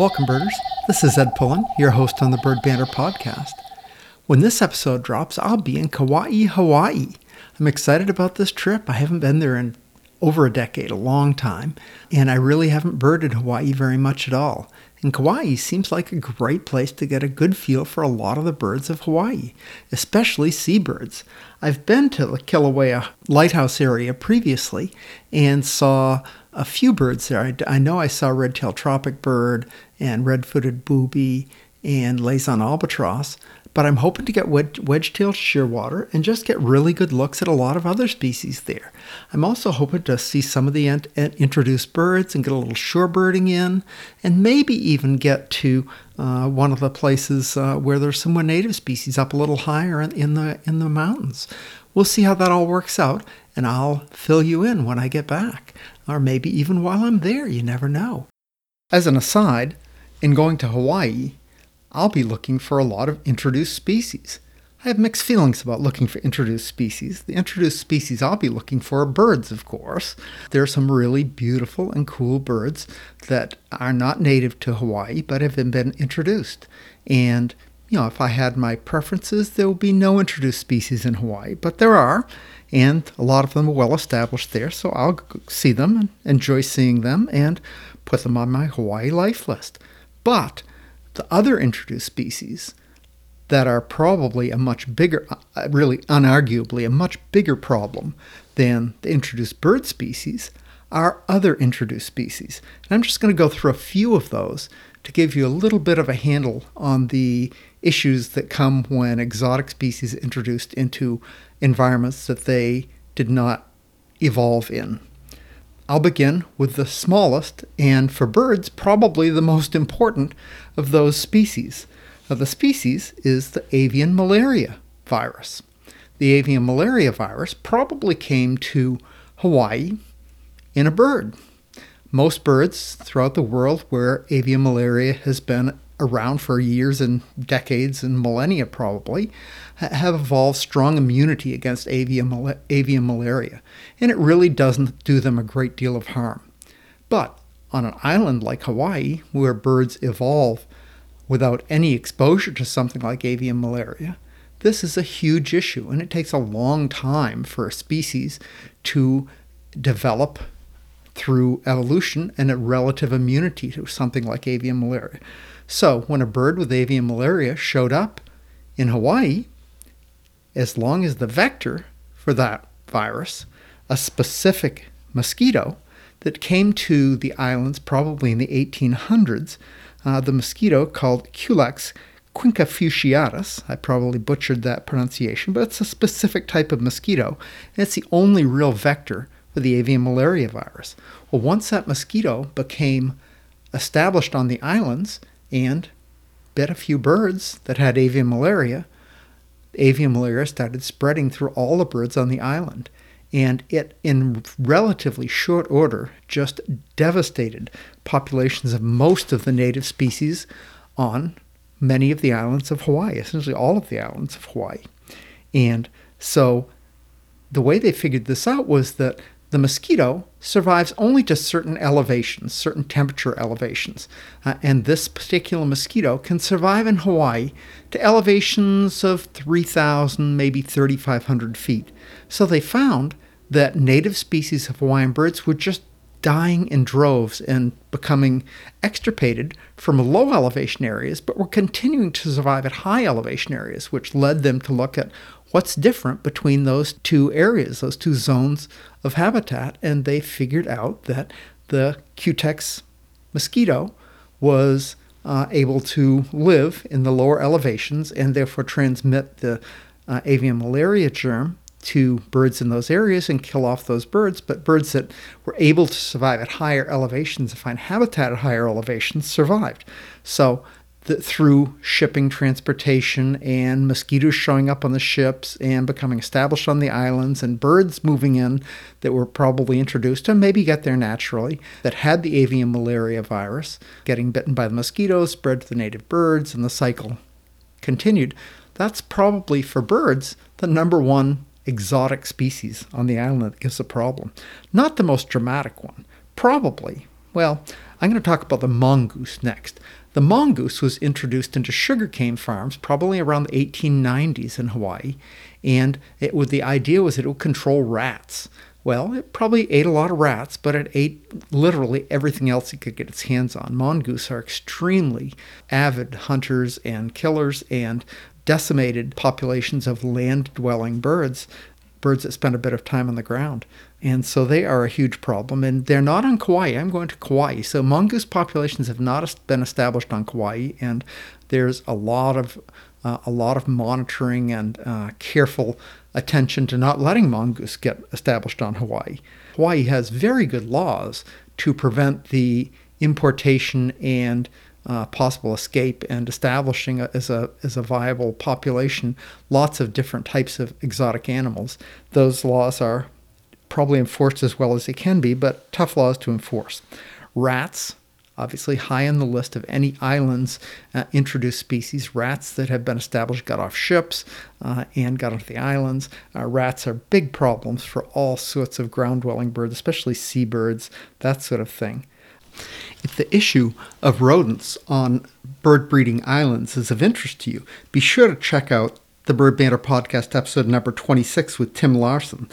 Welcome, birders. This is Ed Pullen, your host on the Bird Banter podcast. When this episode drops, I'll be in Kauai, Hawaii. I'm excited about this trip. I haven't been there in over a decade, a long time, and I really haven't birded Hawaii very much at all. And Kauai seems like a great place to get a good feel for a lot of the birds of Hawaii, especially seabirds. I've been to the Kilauea Lighthouse area previously and saw a few birds there. I, I know I saw a red-tailed tropic bird and red-footed booby and Laysan albatross, but I'm hoping to get wedge- wedge-tailed shearwater and just get really good looks at a lot of other species there. I'm also hoping to see some of the introduced birds and get a little shorebirding in, and maybe even get to uh, one of the places uh, where there's some more native species up a little higher in the in the mountains. We'll see how that all works out, and I'll fill you in when I get back, or maybe even while I'm there. You never know. As an aside, in going to Hawaii, I'll be looking for a lot of introduced species. I have mixed feelings about looking for introduced species. The introduced species I'll be looking for are birds, of course. There are some really beautiful and cool birds that are not native to Hawaii but have been introduced. And, you know, if I had my preferences, there would be no introduced species in Hawaii, but there are, and a lot of them are well established there, so I'll see them and enjoy seeing them and put them on my Hawaii life list. But the other introduced species that are probably a much bigger, uh, really unarguably, a much bigger problem than the introduced bird species are other introduced species. And I'm just going to go through a few of those to give you a little bit of a handle on the issues that come when exotic species are introduced into environments that they did not evolve in. I'll begin with the smallest and, for birds, probably the most important of those species. Now, the species is the avian malaria virus. The avian malaria virus probably came to Hawaii in a bird. Most birds throughout the world where avian malaria has been around for years and decades and millennia probably have evolved strong immunity against avian, avian malaria, and it really doesn't do them a great deal of harm. But on an island like Hawaii, where birds evolve without any exposure to something like avian malaria, this is a huge issue, and it takes a long time for a species to develop through evolution and a relative immunity to something like avian malaria. So, when a bird with avian malaria showed up in Hawaii, as long as the vector for that virus, a specific mosquito that came to the islands probably in the 1800s, uh, the mosquito called Culex quincunfusatus. I probably butchered that pronunciation, but it's a specific type of mosquito, and it's the only real vector for the avian malaria virus. Well, once that mosquito became established on the islands and bit a few birds that had avian malaria, avian malaria started spreading through all the birds on the island. And it, in relatively short order, just devastated populations of most of the native species on many of the islands of Hawaii, essentially all of the islands of Hawaii. And so the way they figured this out was that the mosquito survives only to certain elevations, certain temperature elevations. Uh, and this particular mosquito can survive in Hawaii to elevations of 3,000, maybe 3,500 feet. So they found that native species of Hawaiian birds were just dying in droves and becoming extirpated from low elevation areas, but were continuing to survive at high elevation areas, which led them to look at what's different between those two areas, those two zones of habitat. And they figured out that the Culex mosquito was uh, able to live in the lower elevations and therefore transmit the uh, avian malaria germ to birds in those areas and kill off those birds. But birds that were able to survive at higher elevations and find habitat at higher elevations survived. So that through shipping transportation and mosquitoes showing up on the ships and becoming established on the islands and birds moving in that were probably introduced and maybe get there naturally that had the avian malaria virus getting bitten by the mosquitoes spread to the native birds and the cycle continued. That's probably for birds the number one exotic species on the island that gives a problem. Not the most dramatic one. Probably. Well I'm going to talk about the mongoose next. The mongoose was introduced into sugarcane farms probably around the 1890s in Hawaii, and it was the idea was that it would control rats. Well, it probably ate a lot of rats, but it ate literally everything else it could get its hands on. Mongoose are extremely avid hunters and killers and decimated populations of land dwelling birds, birds that spend a bit of time on the ground. And so they are a huge problem. And they're not on Kauai. I'm going to Kauai. So mongoose populations have not been established on Kauai. And there's a lot of uh, a lot of monitoring and uh, careful attention to not letting mongoose get established on Hawaii. Hawaii has very good laws to prevent the importation and uh, possible escape and establishing a, as a as a viable population lots of different types of exotic animals. Those laws are probably enforced as well as they can be, but tough laws to enforce. Rats obviously high on the list of any islands uh, introduced species. Rats that have been established got off ships uh, and got onto the islands. Uh, rats are big problems for all sorts of ground dwelling birds, especially seabirds, that sort of thing. If the issue of rodents on bird breeding islands is of interest to you, be sure to check out the Bird Banter podcast episode number 26 with Tim Larson.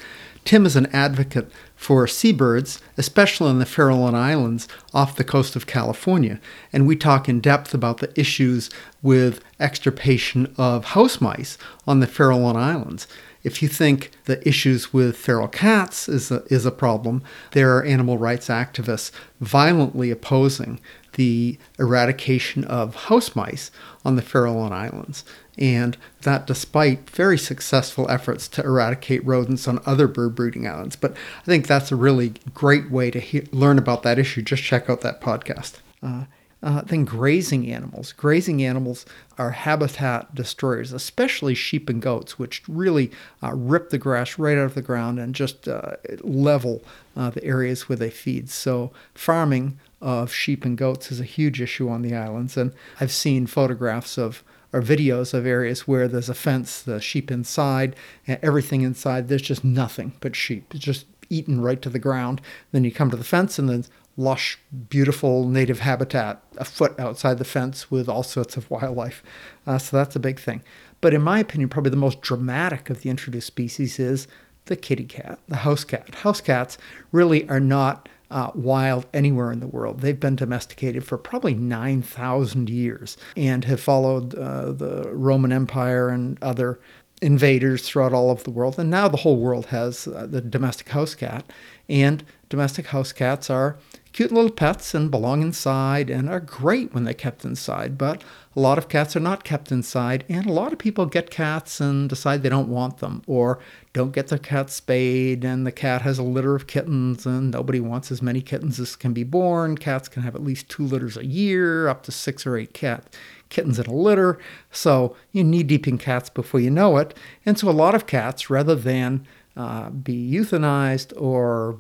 Tim is an advocate for seabirds, especially in the Farallon Islands off the coast of California. And we talk in depth about the issues with extirpation of house mice on the Farallon Islands. If you think the issues with feral cats is a, is a problem, there are animal rights activists violently opposing the eradication of house mice on the Farallon Islands and that despite very successful efforts to eradicate rodents on other bird breeding islands. But I think that's a really great way to he- learn about that issue. Just check out that podcast. Uh, uh, then grazing animals. Grazing animals are habitat destroyers, especially sheep and goats, which really uh, rip the grass right out of the ground and just uh, level uh, the areas where they feed. So farming of sheep and goats is a huge issue on the islands, and I've seen photographs of or videos of areas where there's a fence, the sheep inside, everything inside. There's just nothing but sheep. It's just eaten right to the ground. Then you come to the fence and then lush, beautiful native habitat a foot outside the fence with all sorts of wildlife. Uh, so that's a big thing. But in my opinion, probably the most dramatic of the introduced species is the kitty cat, the house cat. House cats really are not uh, wild anywhere in the world. They've been domesticated for probably 9,000 years and have followed uh, the Roman Empire and other invaders throughout all of the world. And now the whole world has uh, the domestic house cat. And domestic house cats are cute little pets and belong inside and are great when they're kept inside. But a lot of cats are not kept inside, and a lot of people get cats and decide they don't want them, or don't get their cat spayed, and the cat has a litter of kittens, and nobody wants as many kittens as can be born. Cats can have at least two litters a year, up to six or eight cat kittens in a litter. So you knee deep in cats before you know it. And so a lot of cats, rather than uh, be euthanized or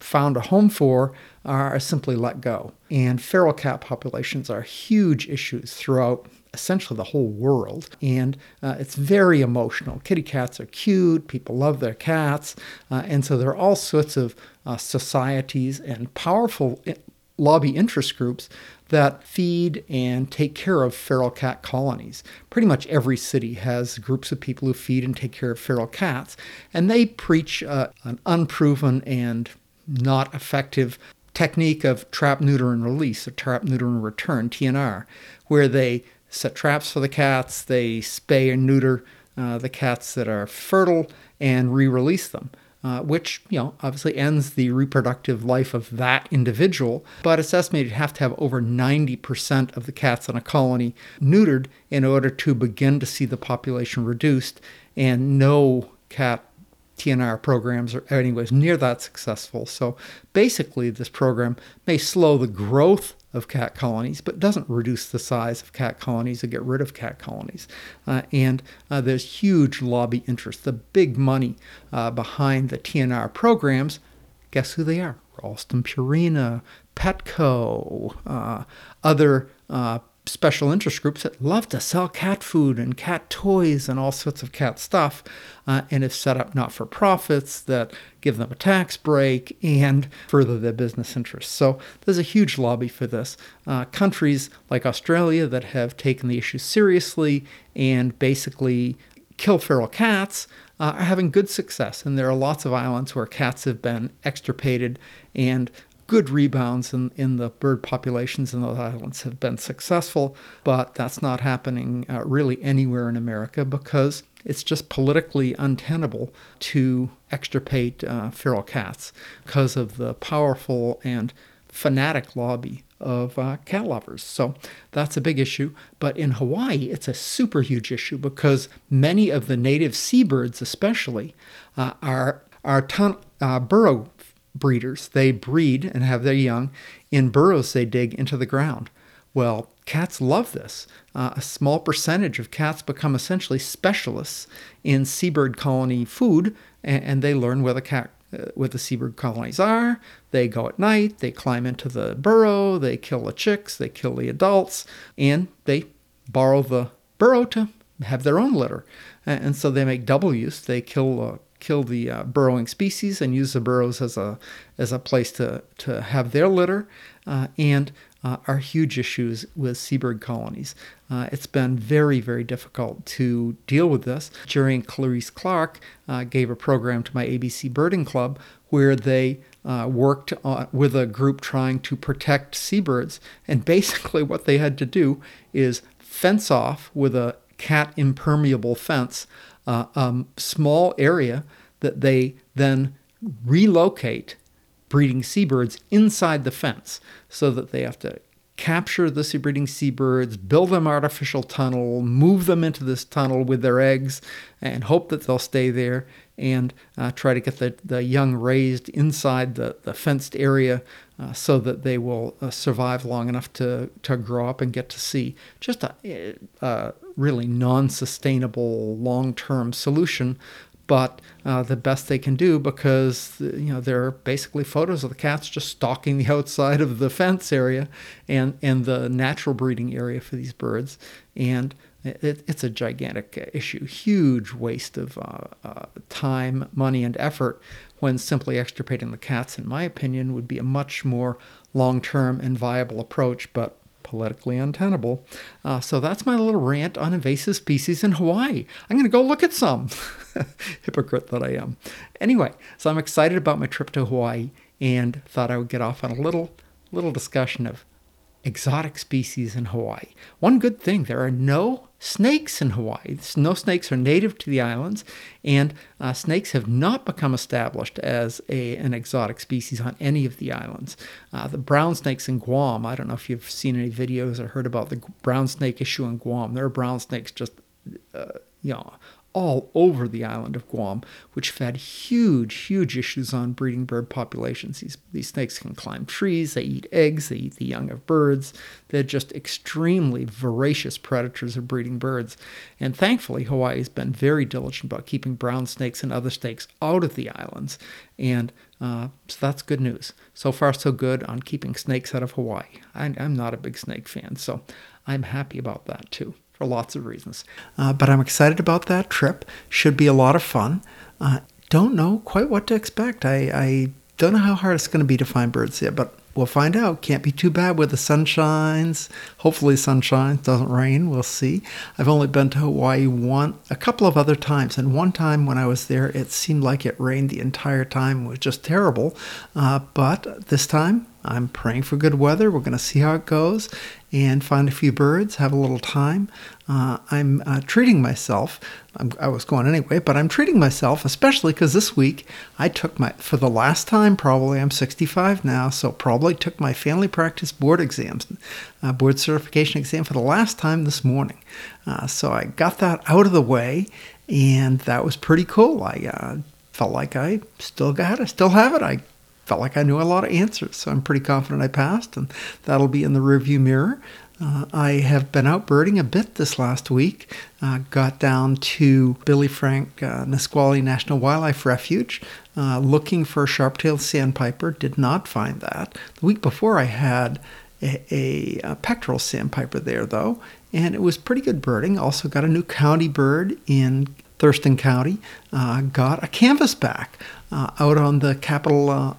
found a home for are simply let go. And feral cat populations are huge issues throughout essentially the whole world. And uh, it's very emotional. Kitty cats are cute, people love their cats. Uh, and so there are all sorts of uh, societies and powerful eh, lobby interest groups that feed and take care of feral cat colonies. Pretty much every city has groups of people who feed and take care of feral cats, and they preach uh, an unproven and not effective technique of trap, neuter, and release, or trap, neuter, and return, TNR, where they set traps for the cats, they spay and neuter uh, the cats that are fertile, and re release them. Uh, which you know obviously ends the reproductive life of that individual. But it's estimated you have to have over 90% of the cats in a colony neutered in order to begin to see the population reduced, and no cat TNR programs are anyways near that successful. So basically, this program may slow the growth of cat colonies, but doesn't reduce the size of cat colonies or get rid of cat colonies. Uh, and uh, there's huge lobby interest. The big money uh, behind the TNR programs, guess who they are? Ralston Purina, Petco, uh, other uh, special interest groups that love to sell cat food and cat toys and all sorts of cat stuff, uh, and have set up not for profits that give them a tax break and further their business interests. So there's a huge lobby for this. Uh, countries like Australia that have taken the issue seriously and basically kill feral cats uh, are having good success. And there are lots of islands where cats have been extirpated and good rebounds in, in the bird populations in those islands have been successful, but that's not happening uh, really anywhere in America because it's just politically untenable to extirpate uh, feral cats because of the powerful and fanatic lobby of uh, cat lovers. So that's a big issue. But in Hawaii, it's a super huge issue because many of the native seabirds, especially, uh, are are ton- uh, burrow breeders. They breed and have their young in burrows they dig into the ground. Well, cats love this. Uh, a small percentage of cats become essentially specialists in seabird colony food, and, and they learn where the cat uh, where the seabird colonies are. They go at night, they climb into the burrow, they kill the chicks, they kill the adults, and they borrow the burrow to have their own litter. And so they make double use. They kill uh, kill the uh, burrowing species and use the burrows as a as a place to to have their litter, uh, and uh, are huge issues with seabird colonies. Uh, it's been very, very difficult to deal with this. Jerry and Clarice Clark uh, gave a program to my ABC Birding Club where they uh, worked with a group trying to protect seabirds. And basically, what they had to do is fence off with a cat impermeable fence a um, small area that they then relocate breeding seabirds inside the fence so that they have to capture the breeding seabirds, build them artificial tunnel, move them into this tunnel with their eggs, and hope that they'll stay there, and uh, try to get the, the young raised inside the, the fenced area uh, so that they will uh, survive long enough to, to grow up and get to sea. Just a really non sustainable long term solution but uh, the best they can do because you know there are basically photos of the cats just stalking the outside of the fence area and and the natural breeding area for these birds. And it, it's a gigantic issue huge waste of uh, uh, time money and effort when simply extirpating the cats in my opinion would be a much more long-term and viable approach. But politically untenable. Uh, so that's my little rant on invasive species in Hawaii. I'm going to go look at some. Hypocrite that I am. Anyway, so I'm excited about my trip to Hawaii and thought I would get off on a little little discussion of exotic species in Hawaii. One good thing, there are no snakes in Hawaii. No snakes are native to the islands, and uh, snakes have not become established as a, an exotic species on any of the islands. Uh, the brown snakes in Guam, I don't know if you've seen any videos or heard about the brown snake issue in Guam. There are brown snakes just, uh, you know, all over the island of Guam, which have had huge, huge issues on breeding bird populations. These, these snakes can climb trees, they eat eggs, they eat the young of birds. They're just extremely voracious predators of breeding birds. And thankfully, Hawaii has been very diligent about keeping brown snakes and other snakes out of the islands. And uh, so that's good news. So far, so good on keeping snakes out of Hawaii. I, I'm not a big snake fan, so I'm happy about that too for lots of reasons. Uh, but I'm excited about that trip. Should be a lot of fun. Uh, don't know quite what to expect. I, I don't know how hard it's going to be to find birds yet, but we'll find out. Can't be too bad where the sun shines. Hopefully, sun shines, doesn't rain. We'll see. I've only been to Hawaii one, a couple of other times, and one time when I was there, it seemed like it rained the entire time. It was just terrible. Uh, but this time, I'm praying for good weather. We're going to see how it goes and find a few birds, have a little time. Uh, I'm uh, treating myself. I'm, i was going anyway, but I'm treating myself, especially because this week I took my, for the last time, probably, I'm 65 now, so probably took my family practice board exams, uh, board certification exam for the last time this morning. Uh, so I got that out of the way, and that was pretty cool. I uh, felt like I still got it, still have it. I felt like I knew a lot of answers. So I'm pretty confident I passed, and that'll be in the rearview mirror. Uh, I have been out birding a bit this last week. Uh, got down to Billy Frank uh, Nisqually National Wildlife Refuge uh, looking for a sharp-tailed sandpiper. Did not find that. The week before, I had a, a, a pectoral sandpiper there, though, and it was pretty good birding. Also got a new county bird in Thurston County. Uh, got a canvasback uh, out on the Capitol uh,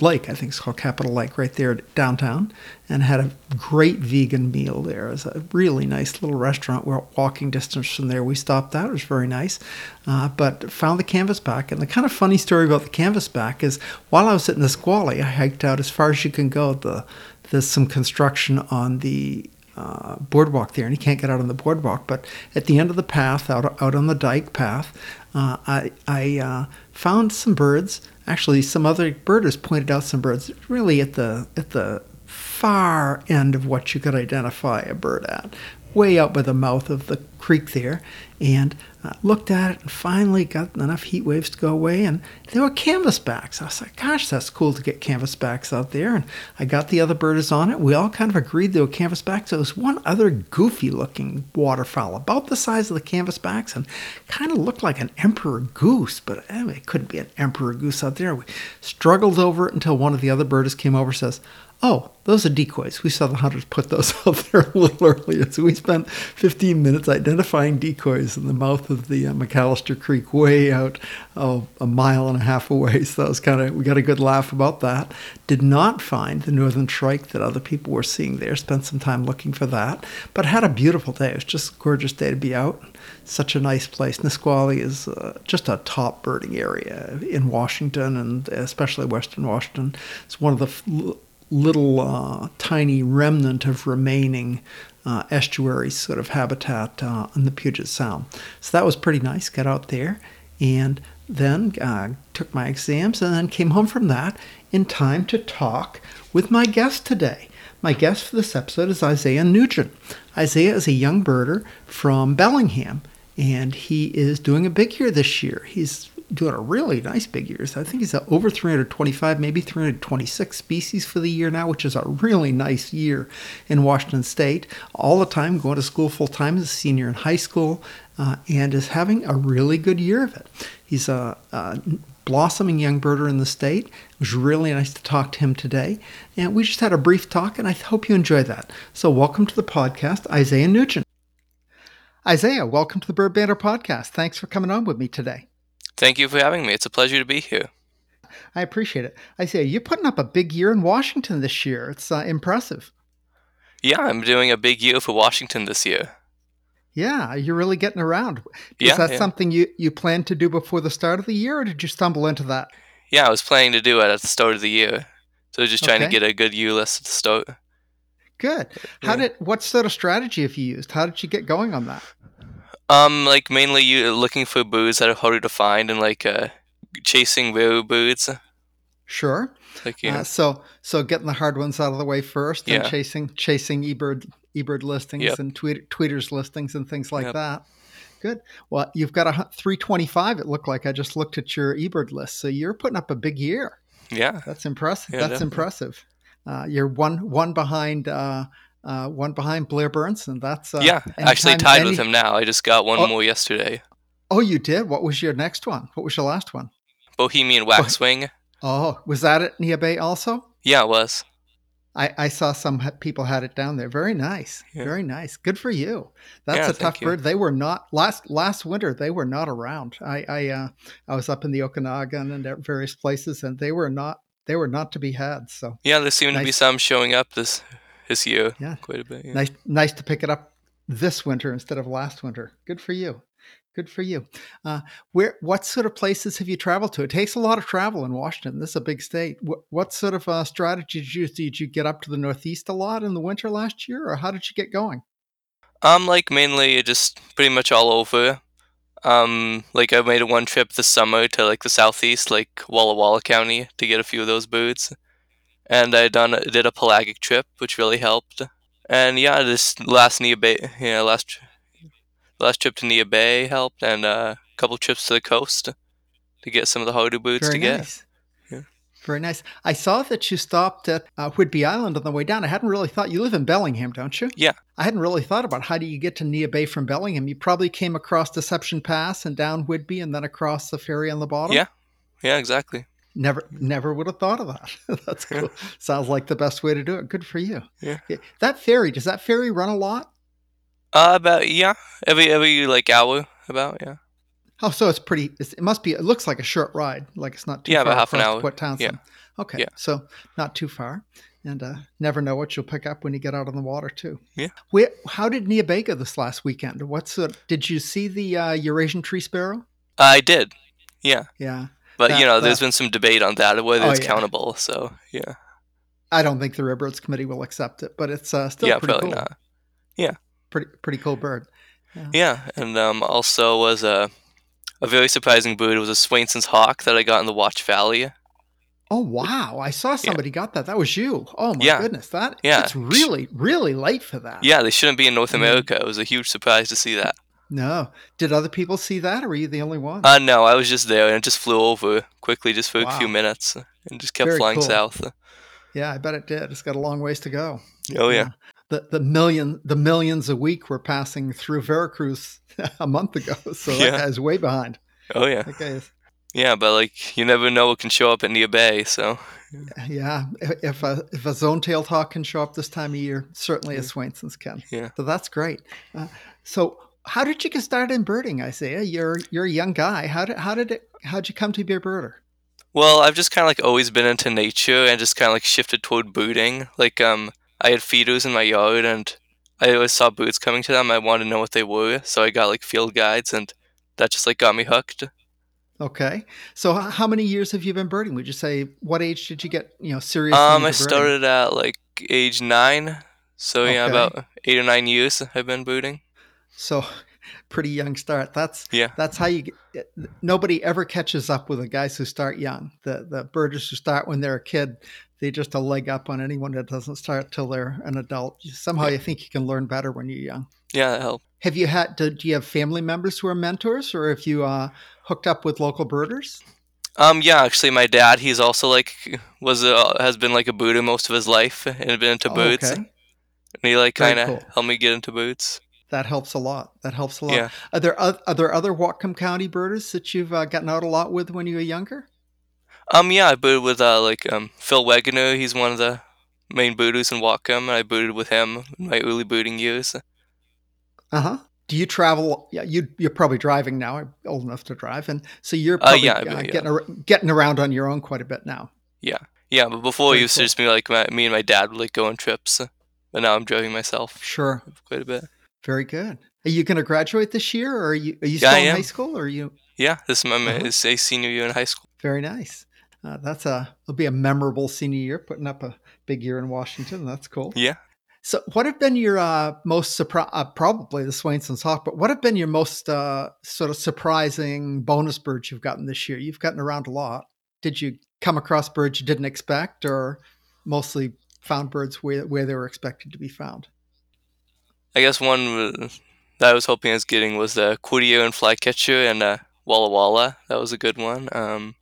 Lake, I think it's called Capitol Lake, right there downtown, and had a great vegan meal there. It was a really nice little restaurant. We're walking distance from there. We stopped at. It was very nice, uh, but found the canvasback. And the kind of funny story about the canvasback is while I was at Nisqually, I hiked out as far as you can go. The there's some construction on the uh, boardwalk there, and you can't get out on the boardwalk. But at the end of the path, out out on the dike path, uh, I I uh, found some birds. Actually, some other birders pointed out some birds really at the at the far end of what you could identify a bird at, way out by the mouth of the creek there, and uh, looked at it and finally got enough heat waves to go away. And there were canvasbacks. I was like, gosh, that's cool to get canvasbacks out there. And I got the other birders on it. We all kind of agreed they were canvasbacks. There was one other goofy looking waterfowl about the size of the canvasbacks and kind of looked like an emperor goose, but anyway, it couldn't be an emperor goose out there. We struggled over it until one of the other birders came over and says, oh, those are decoys. We saw the hunters put those out there a little earlier. So we spent 15 minutes identifying decoys in the mouth of the uh, McAllister Creek, way out oh, a mile and a half away. So that was kind of, we got a good laugh about that. Did not find the northern shrike that other people were seeing there. Spent some time looking for that, but had a beautiful day. It was just a gorgeous day to be out. Such a nice place. Nisqually is uh, just a top birding area in Washington and especially Western Washington. It's one of the little uh, tiny remnant of remaining uh, estuary sort of habitat uh, in the Puget Sound. So that was pretty nice. Got out there and then uh, took my exams and then came home from that in time to talk with my guest today. My guest for this episode is Isaiah Nugent. Isaiah is a young birder from Bellingham and he is doing a big year this year. He's doing a really nice big years. I think he's over 325, maybe 326 species for the year now, which is a really nice year in Washington State. All the time, going to school full time as a senior in high school, uh, and is having a really good year of it. He's a, a blossoming young birder in the state. It was really nice to talk to him today. And we just had a brief talk, and I hope you enjoyed that. So, welcome to the podcast, Isaiah Nugent. Isaiah, welcome to the Bird Banter podcast. Thanks for coming on with me today. Thank you for having me. It's a pleasure to be here. I appreciate it. I say you're putting up a big year in Washington this year. It's uh, impressive. Yeah, I'm doing a big year for Washington this year. Yeah, you're really getting around. Is yeah, that yeah. something you, you planned to do before the start of the year, or did you stumble into that? Yeah, I was planning to do it at the start of the year. So just trying okay. to get a good year list at the start. Good. How yeah. did what sort of strategy have you used? How did you get going on that? Um, like mainly you looking for birds that are harder to find and like uh, chasing rare birds. Sure. Like yeah. Uh, so so getting the hard ones out of the way first, and yeah. chasing chasing eBird eBird listings yep. and tweet, tweeters listings and things like yep. that. Good. Well, you've got a 325. It looked like I just looked at your eBird list, so you're putting up a big year. Yeah, that's impressive. Yeah, that's definitely. impressive. Uh, you're one one behind uh, uh, one behind Blair Burns, and that's uh, yeah. Actually, tied any... with him now. I just got one oh. more yesterday. Oh, you did. What was your next one? What was your last one? Bohemian Waxwing. Oh, was that at Neah Bay also? Yeah, it was. I, I saw some people had it down there. Very nice, yeah. very nice. Good for you. That's yeah, a tough bird. They were not last last winter. They were not around. I I uh, I was up in the Okanagan and at various places, and they were not they were not to be had. So yeah, there seemed nice. to be some showing up this this year. Yeah, quite a bit. Yeah. Nice, nice to pick it up this winter instead of last winter. Good for you. Good for you. Uh, where, what sort of places have you traveled to? It takes a lot of travel in Washington. This is a big state. What, what sort of uh, strategy did you use? Did you get up to the Northeast a lot in the winter last year, or how did you get going? Um, like mainly just pretty much all over. Um, like I made a one trip this summer to like the southeast, like Walla Walla County, to get a few of those boots and I done did a pelagic trip, which really helped. And yeah, this last Neah Bay, yeah, last last trip to Neah Bay helped, and uh, a couple trips to the coast to get some of the harder boots Very to nice. get. Yeah. Very nice. I saw that you stopped at uh, Whidbey Island on the way down. I hadn't really thought you live in Bellingham, don't you? Yeah. I hadn't really thought about how do you get to Neah Bay from Bellingham. You probably came across Deception Pass and down Whidbey, and then across the ferry on the bottom. Yeah. Yeah. Exactly. Never, never would have thought of that. That's cool. Sounds like the best way to do it. Good for you. Yeah. That ferry does that ferry run a lot? Uh, about yeah, every every like hour about yeah. Oh, so it's pretty. It's, it must be. It looks like a short ride. Like it's not too Yeah, far about half an hour. Port Townsend. Okay, Yeah. so not too far, and uh, never know what you'll pick up when you get out on the water too. Yeah. Where, how did Niabega this last weekend? What's the, did you see the uh, Eurasian tree sparrow? I did, yeah, Yeah, but That- you know, there's that- been some debate on that whether Oh, it's yeah. countable. So yeah, I don't think the Riverbirds Committee will accept it, but it's uh, still yeah, pretty probably cool. not. Yeah, pretty pretty cool bird. Yeah, and um, also was a a very surprising bird It was a Swainson's hawk that I got in the Waatch Valley. Oh wow! I saw somebody got that. That was you. Oh my Yeah. goodness! That Yeah. it's really really late for that. Yeah, they shouldn't be in North. America. It was a huge surprise to see that. No. Did other people see that, or were you the only one? Uh, no, I was just there and it just flew over quickly, just for a few minutes, and just kept Very flying cool. south. yeah, I bet it did. It's got a long ways to go. Oh yeah, The the million the millions a week were passing through Veracruz a month ago. So that Yeah. guy's way behind. oh yeah, That guy yeah. But like, you never know what can show up in Neah Bay. So yeah. If a if a zone tailed hawk can show up this time of year, certainly a Swainson's can. Yeah. So that's great. Uh, so how did you get started in birding, Isaiah? You're you're a young guy. How did how did it how'd you come to be a birder? Well, I've just kind of like always been into nature and just kind of like shifted toward booting. Like, um, I had feeders in my yard and I always saw birds coming to them. I wanted to know what they were, so I got like field guides and that just like got me hooked. Okay. So how many years have you been birding? Would you say what age did you get, you know, seriously Um, I started at like age nine, so yeah, Okay. about eight or nine years I've been booting. So pretty young start. That's Yeah. that's how you get nobody ever catches up with the guys who start young. The the birders who start when they're a kid, they just a leg up on anyone that doesn't start till they're an adult. Somehow you think you can learn better when you're young. Yeah, that helped. Have you had do, do you have family members who are mentors or have you uh, hooked up with local birders? Um, yeah, actually, my dad, he's also like was a, has been like a booter most of his life and been into Oh, birds. okay. And he like kind of cool. helped me get into boots. That helps a lot. That helps a lot. Yeah. Are there oth- are there other Whatcom County birders that you've uh, gotten out a lot with when you were younger? Um, yeah, I booted with uh like um Phil Wegener. He's one of the main booters in Whatcom, and I booted with him in my early booting years. Uh huh. Do you travel? Yeah, you you're probably driving now. I'm old enough to drive, and so you're Uh, yeah, uh, bet, yeah. getting ar- getting around on your own quite a bit now. Yeah, yeah, but before Very it used cool. to just be like my, me and my dad would like go on trips, but now I'm driving myself Sure, quite a bit. Very good. Are you going to graduate this year, or are you are you still I in high school, or are you? Yeah, this is my Uh-huh. is a senior year in high school. Very nice. Uh, that's a it'll be a memorable senior year, putting up a big year in Washington. That's cool. Yeah. So, what have been your uh, most surprise? Uh, probably the Swainson's hawk, but what have been your most uh, sort of surprising bonus birds you've gotten this year? You've gotten around a lot. Did you come across birds you didn't expect, or mostly found birds where where they were expected to be found? I guess one that I was hoping I was getting was the Cordilleran Flycatcher and uh, Walla Walla. That was a good one. Um,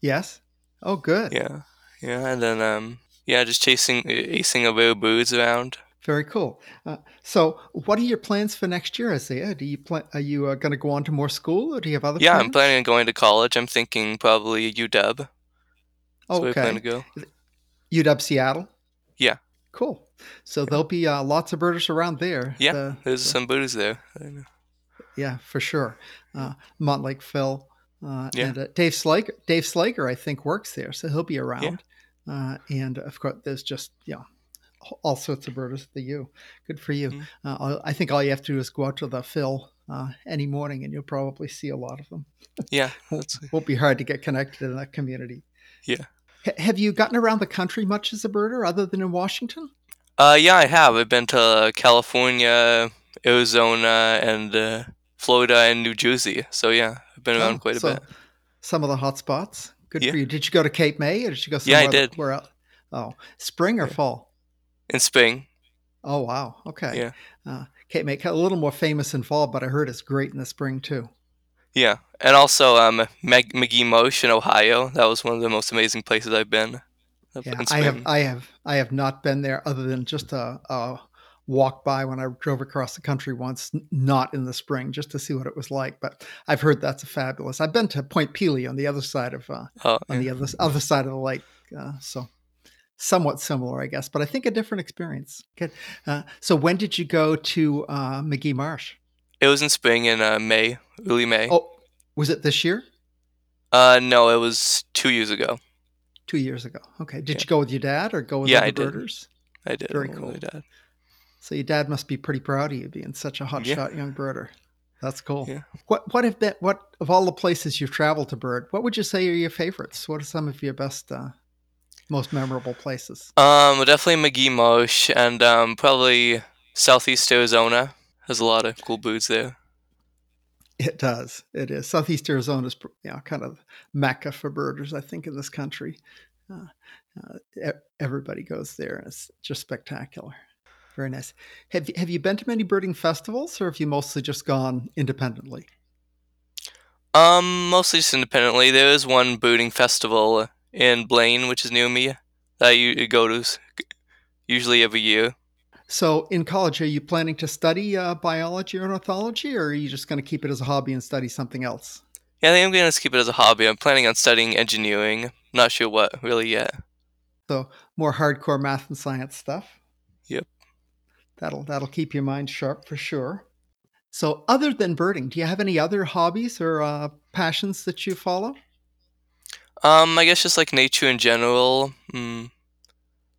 Yes. Oh, good. yeah, yeah, and then um, yeah, just chasing, acing a rare birds around. Very cool. Uh, so, what are your plans for next year, Isaiah? Do you plan? Are you uh, going to go on to more school, or do you have other? Yeah, plans? I'm planning on going to college. I'm thinking probably UW. That's where I plan to Okay. go. UW Seattle. Yeah. Cool. So there'll be uh, lots of birders around there. Yeah, The- There's the- some birds there. I know. yeah, for sure. Uh, Montlake Fill uh, Yeah. and uh, Dave Slager. Dave Slager, I think, works there, so he'll be around. Uh, and of course, there's just you know all sorts of birders at the U. Good for you. Mhm. Uh, I'll- think all you have to do is go out to the Fill uh, any morning, and you'll probably see a lot of them. Yeah, Won't, that's, won't be hard to get connected in that community. Yeah. H- have you gotten around the country much as a birder, other than in Washington? uh, yeah, I have. I've been to California, Arizona, and uh, Florida and New Jersey. So yeah, I've been around Oh, quite a bit. Some of the hot spots. Good Yeah. for you. Did you go to Cape May or did you go somewhere? Yeah, I did. Where else? Oh, spring or Yeah. fall? In spring. Oh, wow. Okay. Yeah. Uh, Cape May, a little more famous in fall, but I heard it's great in the spring too. Yeah, and also um, Mag- Magee Marsh in Ohio. That was one of the most amazing places I've been. Yeah, I have. I have, I have not been there other than just a, a walk by when I drove across the country once, not in the spring, just to see what it was like. But I've heard that's a fabulous. I've been to Point Pelee on the other side of uh, Oh, on the other other side of the lake, uh, so somewhat similar, I guess, but I think a different experience. Good. Uh, so when did you go to uh, Magee Marsh? it was in spring in uh, May, early May. Oh, was it this year? Uh, no, it was two years ago. Two years ago. Okay. Did Yeah. you go with your dad or go with Yeah, other I did. I did. Very cool. my dad. So your dad must be pretty proud of you being such a hotshot young birder. That's cool. Yeah. What what have been what of all the places you've traveled to bird? What would you say are your favorites? What are some of your best, uh, most memorable places? Um, definitely Magee Marsh and um, probably Southeast Arizona has a lot of cool birds there. It does. It is. Southeast Arizona is, you know, kind of mecca for birders, I think, in this country. Uh, uh, everybody goes there. It's just spectacular. Very nice. Have you, have you been to many birding festivals, or have you mostly just gone independently? Um, mostly just independently. There is one birding festival in Blaine, which is near me, that you go to usually every year. So, in college, are you planning to study uh, biology or ornithology, or are you just going to keep it as a hobby and study something else? Yeah, I think I'm gonna keep it as a hobby. I'm planning on studying engineering. Not sure what really yet. So, more hardcore math and science stuff. Yep. That'll that'll keep your mind sharp for sure. So, other than birding, do you have any other hobbies or uh, passions that you follow? Um, I guess just like nature in general. Mm,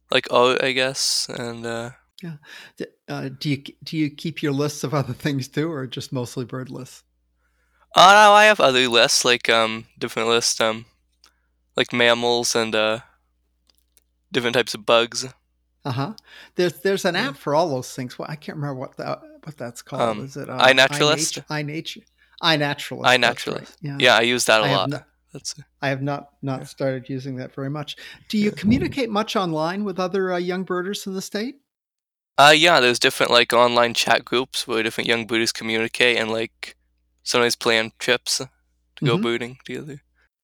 like art, I guess, and uh, D- Uh, do you do you keep your lists of other things too, or just mostly bird lists? oh no, I have other lists like um different lists um like mammals and uh different types of bugs. Uh huh. There's there's an Yeah. app for all those things. Well, I can't remember what that what that's called. Um, Is it uh, iNaturalist? iNature. iNaturalist. iNaturalist. right. Yeah. Yeah, I use that a I lot. not- That's I have not not Yeah. started using that very much. Do you communicate much online with other uh, young birders in the state? Uh yeah, there's different like online chat groups where different young birders communicate and like sometimes plan trips to go Mhm. birding together.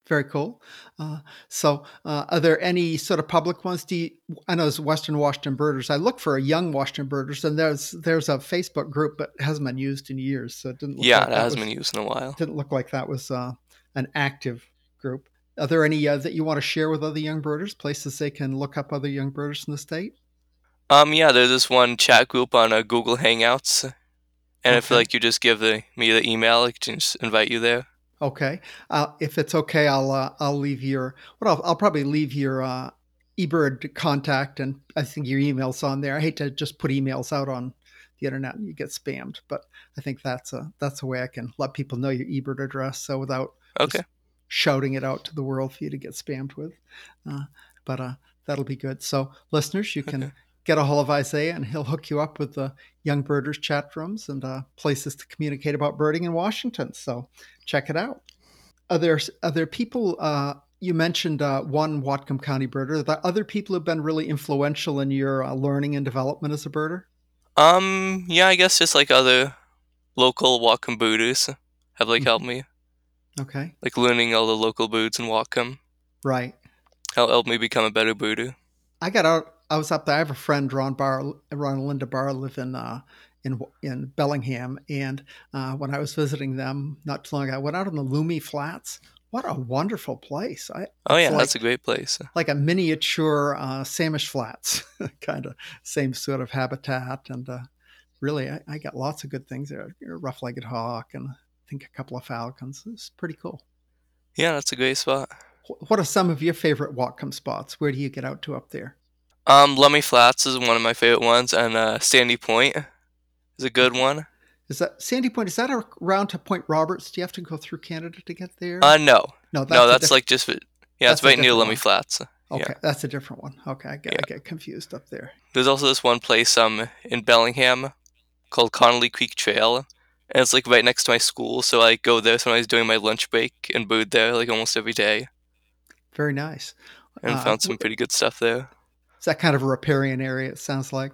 Very cool. Uh, so, uh, are there any sort of public ones? Do you, I know as Western Washington Birders, I look for a young Washington Birders, and there's there's a Facebook group, but it hasn't been used in years, so it didn't. Look Yeah, like that hasn't was, been used in a while. Didn't look like that was uh, an active group. Are there any uh, that you want to share with other young birders? Places they can look up other young birders in the state? Um, yeah, there's this one chat group on uh, Google Hangouts, and if Okay. like you just give the me the email, I can just invite you there. Okay. Uh, if it's okay, I'll uh, I'll leave your what I'll, I'll probably leave your uh, eBird contact and I think your emails on there. I hate to just put emails out on the internet and you get spammed, but I think that's a that's a way I can let people know your eBird address. So without Okay. shouting it out to the world for you to get spammed with, uh, but uh, that'll be good. So listeners, you can. Get a hold of Isaiah and he'll hook you up with the young birders chat rooms and uh, places to communicate about birding in Washington. So check it out. Are there are there people? Uh, you mentioned uh, one Whatcom County birder. Are there other people who've been really influential in your uh, learning and development as a birder? Um, yeah, I guess just like other local Whatcom birders have like Mhm. helped me, Okay, like learning all the local birds in Whatcom. right. Help helped me become a better birder. I got out. I was up there. I have a friend, Ron Barr, Ron and Linda Barr, live in uh, in in Bellingham, and uh, when I was visiting them not too long ago, I went out on the Lummi Flats. What a wonderful place! I Oh yeah, like- that's a great place. like a miniature uh, Samish Flats, kind of same sort of habitat, and uh, really, I, I got lots of good things there. A rough-legged hawk, and I think a couple of falcons. It's pretty cool. Yeah, that's a great spot. What are some of your favorite Whatcom spots? Where do you get out to up there? Um, Lummi Flats is one of my favorite ones, and uh, Sandy Point is a good one. Is that Sandy Point? Is that around to Point Roberts? Do you have to go through Canada to get there? Uh, no, no, no, that's diff- like just yeah, that's it's right near Lummi. Flats. okay. yeah. That's a different one. Okay, I get, I get confused up there. There's also this one place um in Bellingham called Connelly Creek Trail, and it's like right next to my school. So I go there sometimes during my lunch break and bird there like almost every day, Very nice. and Uh, found some pretty good stuff there. Is that kind of a riparian area? It sounds like.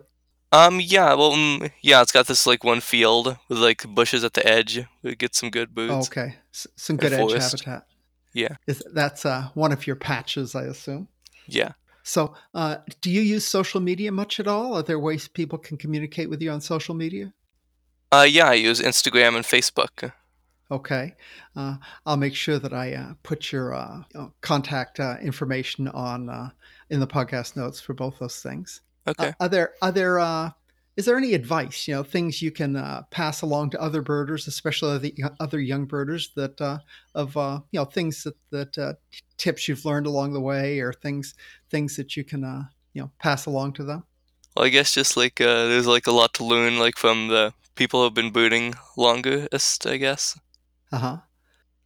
Um, yeah, well, mm, yeah, it's got this like one field with like bushes at the edge. We get some good Oh, okay, S- some good edge forest. habitat. Yeah. Is that's uh, one of your patches, I assume. Yeah. So, uh, do you use social media much at all? Are there ways people can communicate with you on social media? Uh, yeah, I use Instagram and Facebook. Okay. Uh, I'll make sure that I uh, put your uh, contact uh, information on uh, in the podcast notes for both those things. Uh, Okay. are there are there uh, is there any advice? You know, things you can uh, pass along to other birders, especially the other young birders, that uh, of uh, you know things that that uh, tips you've learned along the way, or things things that you can uh, you know pass along to them. Well, I guess just like uh, there's like a lot to learn, like from the people who've been booting longest. I guess Uh huh.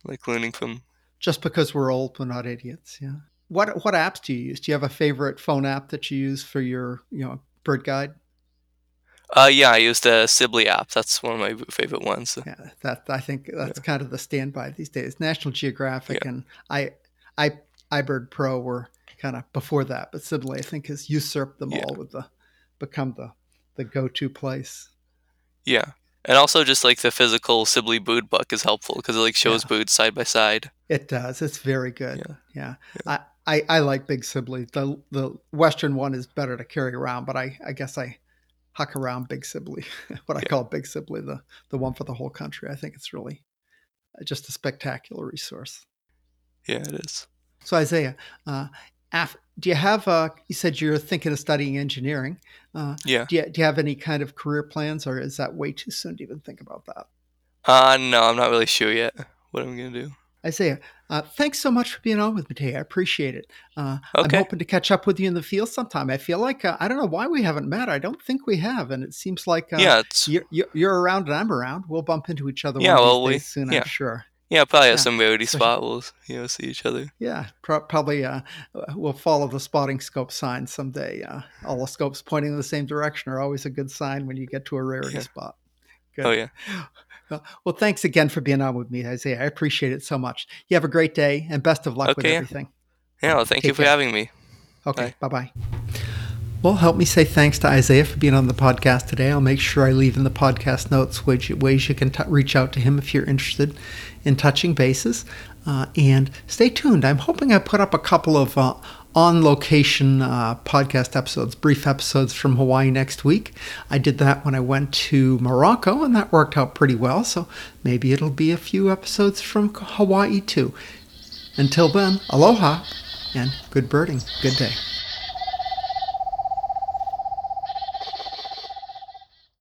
like learning from. Just because we're old, we're not idiots. Yeah. What what apps do you use? Do you have a favorite phone app that you use for your you know bird guide? Uh, yeah, I use the Sibley app. That's one of my favorite ones. Yeah, that I think that's kind of the standby these days. National Geographic and I, I, iBird Pro were kind of before that, but Sibley I think has usurped them Yeah. all with the become the the go to place. Yeah, and also just like the physical Sibley boot book is helpful because it like shows Yeah. boots side by side. It does. It's very good. Yeah. Yeah, I, I I like Big Sibley. The the Western one is better to carry around, but I I guess I huck around Big Sibley, what I Yeah. call Big Sibley, the the one for the whole country. I think it's really just a spectacular resource. Yeah, it is. So Isaiah, uh, af- do you have? Uh, you said you're thinking of studying engineering. Uh, Yeah. do you, do you have any kind of career plans, or is that way too soon to even think about that? Uh, no, I'm not really sure yet what I'm gonna do. Isaiah, uh, thanks so much for being on with me today. I appreciate it. Uh, I'm hoping to catch up with you in the field sometime. I feel like uh, I don't know why we haven't met. I don't think we have, and it seems like uh, yeah, you're, you're around and I'm around. We'll bump into each other Yeah, well, we- soon. yeah. I'm sure. yeah, probably Yeah. at some rarity So- spot we'll you know see each other. Yeah, pro- probably uh, we'll follow the spotting scope sign someday. Uh, all the scopes pointing in the same direction are always a good sign when you get to a rarity Yeah. spot. Good. Oh yeah, Well, thanks again for being on with me, Isaiah. I appreciate it so much. You have a great day and best of luck with Okay, yeah. everything. yeah. Well, thank Take you for care. having me. Okay, bye bye. Well, help me say thanks to Isaiah for being on the podcast today. I'll make sure I leave in the podcast notes which ways you can t- reach out to him if you're interested in touching bases. Uh, and stay tuned. I'm hoping I put up a couple of uh, on location uh, podcast episodes, brief episodes from Hawaii next week. I did that when I went to Morocco, and that worked out pretty well. So maybe it'll be a few episodes from Hawaii too. Until then, aloha and good birding. Good day.